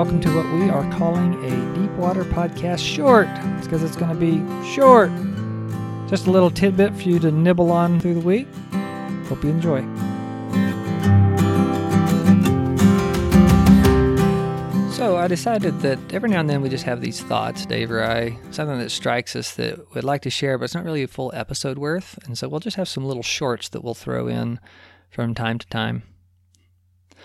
welcome to what we are calling a Deep Water Podcast Short. It's because it's going to be short. Just a little tidbit for you to nibble on through the week. Hope you enjoy. So I decided that every now and then we just have these thoughts, Dave or I, something that strikes us that we'd like to share, but it's not really a full episode worth. And so we'll just have some little shorts that we'll throw in from time to time.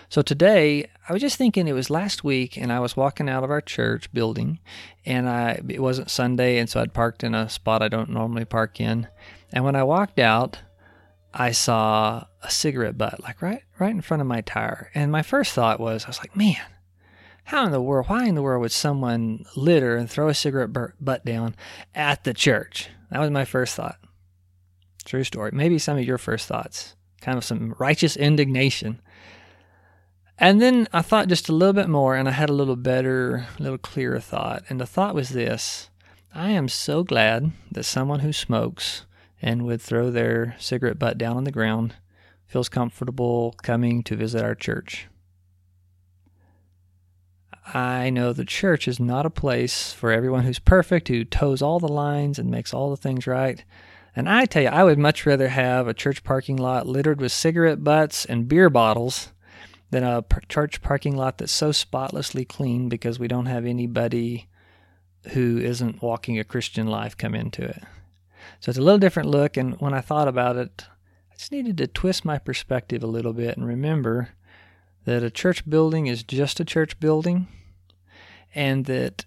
So today, I was just thinking it was last week, and I was walking out of our church building, and I it wasn't Sunday, and so I'd parked in a spot I don't normally park in. And when I walked out, I saw a cigarette butt, like right right in front of my tire. And my first thought was, I was like, man, how in the world, why in the world would someone litter and throw a cigarette butt down at the church? That was my first thought. True story. Maybe some of your first thoughts, kind of some righteous indignation. And then I thought just a little bit more, and I had a little better, a little clearer thought. And the thought was this I am so glad that someone who smokes and would throw their cigarette butt down on the ground feels comfortable coming to visit our church. I know the church is not a place for everyone who's perfect, who toes all the lines and makes all the things right. And I tell you, I would much rather have a church parking lot littered with cigarette butts and beer bottles than a church parking lot that's so spotlessly clean because we don't have anybody who isn't walking a Christian life come into it. So it's a little different look. And when I thought about it, I just needed to twist my perspective a little bit and remember that a church building is just a church building and that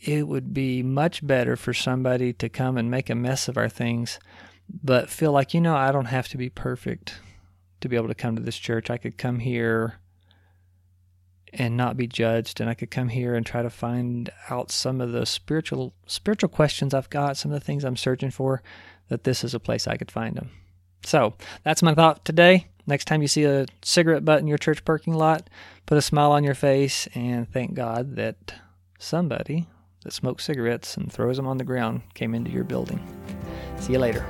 it would be much better for somebody to come and make a mess of our things, but feel like, you know, I don't have to be perfect to be able to come to this church. I could come here and not be judged and I could come here and try to find out some of the spiritual spiritual questions I've got, some of the things I'm searching for, that this is a place I could find them. So, that's my thought today. Next time you see a cigarette butt in your church parking lot, put a smile on your face and thank God that somebody that smokes cigarettes and throws them on the ground came into your building. See you later.